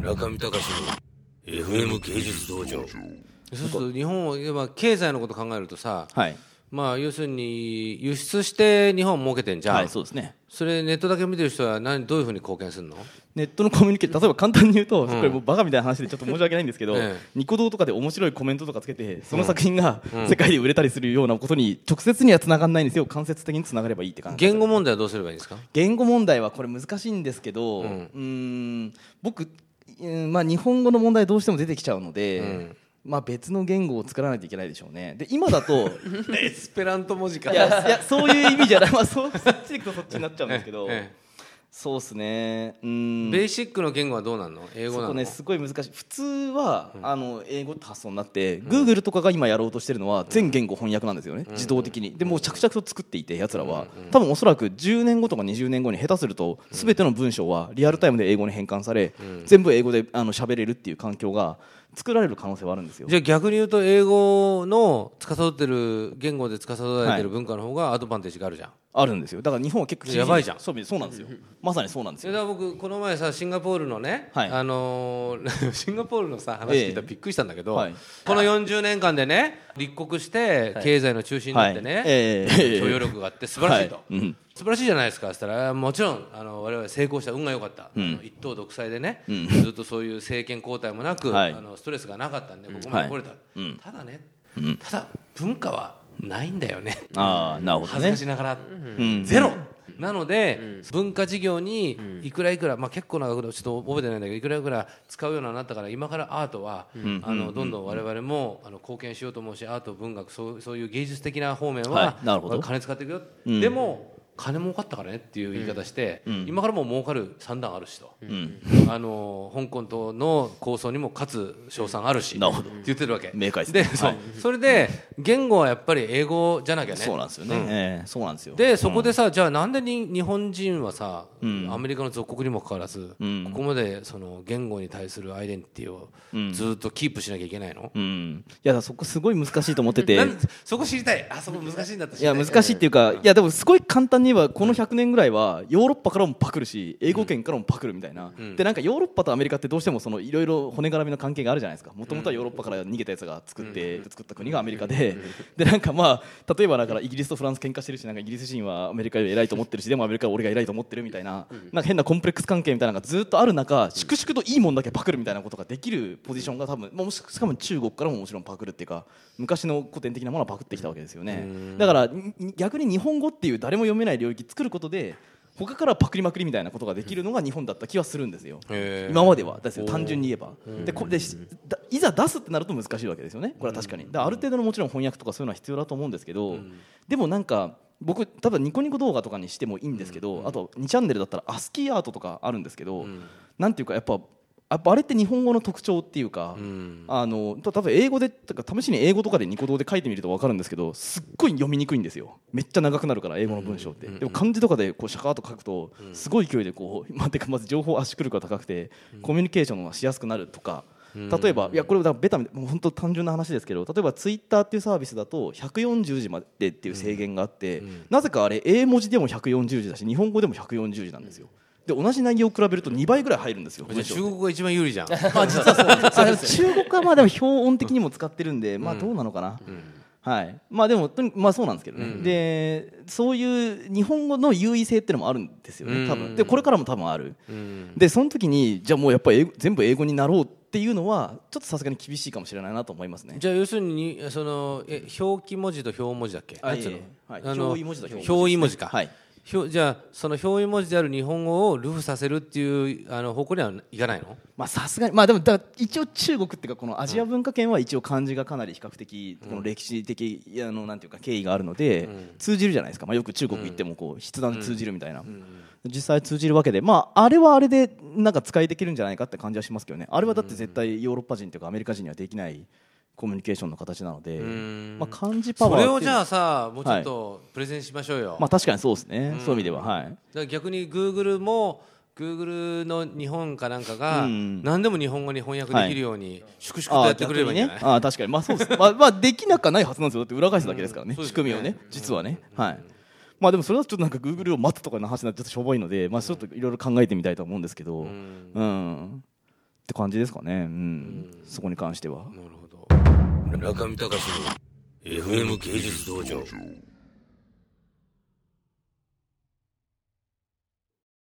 中見隆の FM 芸術道場。そうすると日本はまあ経済のこと考えるとさ、はい。まあ要するに輸出して日本儲けてんじゃん、はいそうですね。それネットだけ見てる人は何どういうふうに貢献するの？ネットのコミュニケーション例えば簡単に言うと、これもうバカみたいな話でちょっと申し訳ないんですけど、ええニコ動とかで面白いコメントとかつけてその作品が世界で売れたりするようなことに直接にはつながらないんですよ間接的につながればいいって感じ言語問題はどうすればいいんですか？言語問題はこれ難しいんですけど、うーん僕、うんまあ、日本語の問題どうしても出てきちゃうので、ん。まあ、別の言語を作らないといけないでしょうね。で今だと エスペラント文字かいやいやそういう意味じゃない、まあ、そうそっちでいくとそっちになっちゃうんですけど、えそうですね。うん。ベーシックの言語はどうなんの？英語なの？そこねすごい難しい。普通は、あの英語って発想になって、グーグルとかが今やろうとしてるのは全言語翻訳なんですよね、自動的に。でもう着々と作っていてやつらは、多分おそらく10年後とか20年後に下手すると全ての文章はリアルタイムで英語に変換され、全部英語であの喋れるっていう環境が作られる可能性はあるんですよ。じゃあ逆に言うと英語の司ってる言語で司られてる文化の方がアドバンテージがあるじゃん、あるんですよ。だから日本は結構やばいじゃん。そうそうなんですよ。まさにそうなんですよ。だから僕この前さシンガポールのね、はい。あのー シンガポールのさ話聞いたらびっくりしたんだけど、はい。この40年間でね立国して経済の中心になってね、はい。ええ。許容力があって素晴らしいと、はい。うん素晴らしいじゃないですか。そしたらもちろんあの我々成功した運が良かった、あの一党独裁でね、ずっとそういう政権交代もなく、はい。あのストレスがなかったんでここまで来れた、ただね、ただ文化はないんだよね。ああなるほどね。恥ずかしながら、ん。ゼロ。なので、文化事業にいくらいくら、まあ、結構な額ちょっと覚えてないんだけどいくらいくら使うようになったから今からアートは、あのどんどん我々もあの貢献しようと思うしアート文学そうそういう芸術的な方面は、はい。なるほど。金使っていくよ、でも金儲かったからねっていう言い方して、今からもう儲かる算段あるしと、あの香港との構想にも勝つ賞賛あるしなるほど。って言ってるわけ。明快ではい。それで言語はやっぱり英語じゃなきゃね。そうなんですよね、ええそうなんですよ。でそこでさ、じゃあなんでに日本人はさ、アメリカの属国にもかかわらず、ここまでその言語に対するアイデンティティをずっとキープしなきゃいけないの、うん、いやそこすごい難しいと思ってて。そこ知りたい。あそこ難しいんだったい。や難しいっていうか、いやでもすごい簡単に言えばこの100年ぐらいはヨーロッパからもパクるし英語圏からもパクるみたいな、でなんかヨーロッパとアメリカってどうしてもそのいろいろ骨絡みの関係があるじゃないですか。もともとはヨーロッパから逃げたやつが作って、作った国がアメリカで、でなんかまあ例えばだからイギリスとフランス喧嘩してるしなんかイギリス人はアメリカより偉いと思ってるしでもアメリカは俺が偉いと思ってるみたいな,、なんか変なコンプレックス関係みたいなのがずっとある中粛々といいもんだけパクるみたいなことができるポジションが多分もししかも中国からももちろんパクるっていうか昔の古典的なものはパクってきたわけですよね。だからに逆に日本語っていう誰も読めない領域作ることで他からパクりまくりみたいなことができるのが日本だった気はするんですよ。今までは。ですよ。単純に言えば。でこでしだいざ出すってなると難しいわけですよね。これは確かに。ある程度のもちろん翻訳とかそういうのは必要だと思うんですけどでもなんか僕多分ニコニコ動画とかにしてもいいんですけどあと2チャンネルだったらアスキーアートとかあるんですけどなんていうかやっぱやっぱあれって日本語の特徴っていうか、あのた多分英語でとか試しに英語とかでニコ動で書いてみると分かるんですけどすっごい読みにくいんですよ。めっちゃ長くなるから英語の文章って、でも漢字とかでこうシャカーッと書くとすごい勢いでこう、まあ、てかまず情報圧縮力が高くてコミュニケーションがしやすくなるとか。例えばいやこれだからベタもう本当単純な話ですけど例えばツイッターっていうサービスだと140字までっていう制限があって、なぜかあれ英文字でも140字だし日本語でも140字なんですよで同じ内容を比べると2倍ぐらい入るんですよ中国が一番有利じゃん。あ実はそう。あでも中国はまあでも表音的にも使ってるんで、まあどうなのかな、はい。まあでもとにまあそうなんですけどね、でそういう日本語の優位性っていうのもあるんですよね多分。でこれからも多分ある、でその時にじゃあもうやっぱり全部英語になろうっていうのはちょっとさすがに厳しいかもしれないなと思いますね。じゃあ要するにそのえ表記文字と表文字だっけ？い。表意文字と表文字表意文字か。はい。表じゃあその表意文字である日本語をルフさせるっていうあの方向にはいかないの？まあさすがにまあでもだ一応中国っていうかこのアジア文化圏は一応漢字がかなり比較的この歴史的あのなんていうか経緯があるので通じるじゃないですか。まあよく中国行ってもこう筆談で通じるみたいな。実際通じるわけでまああれはあれでなんか使いできるんじゃないかって感じはしますけどね。あれはだって絶対ヨーロッパ人というかアメリカ人にはできないコミュニケーションの形なのでまあ漢字パワーそれをじゃあさもうちょっとプレゼンしましょうよ、まあ確かにそうですね。そういう意味でははい。だから逆にグーグルもグーグルの日本かなんかがうん。何でも日本語に翻訳できるように粛々とやってくれればいいんじゃない、あー逆にね。あー確かに。まあそうです。まあまあできなくはないはずなんですよ。だって裏返すだけですからね。そうです仕組みをね。実はね。はい。まあでもそれはちょっとなんかグーグルを待つとかの話になってちょっとしょぼいのでまあちょっといろいろ考えてみたいと思うんですけど。うん。っって感じですかね、うん。そこに関しては。中見隆の FM 芸術道場。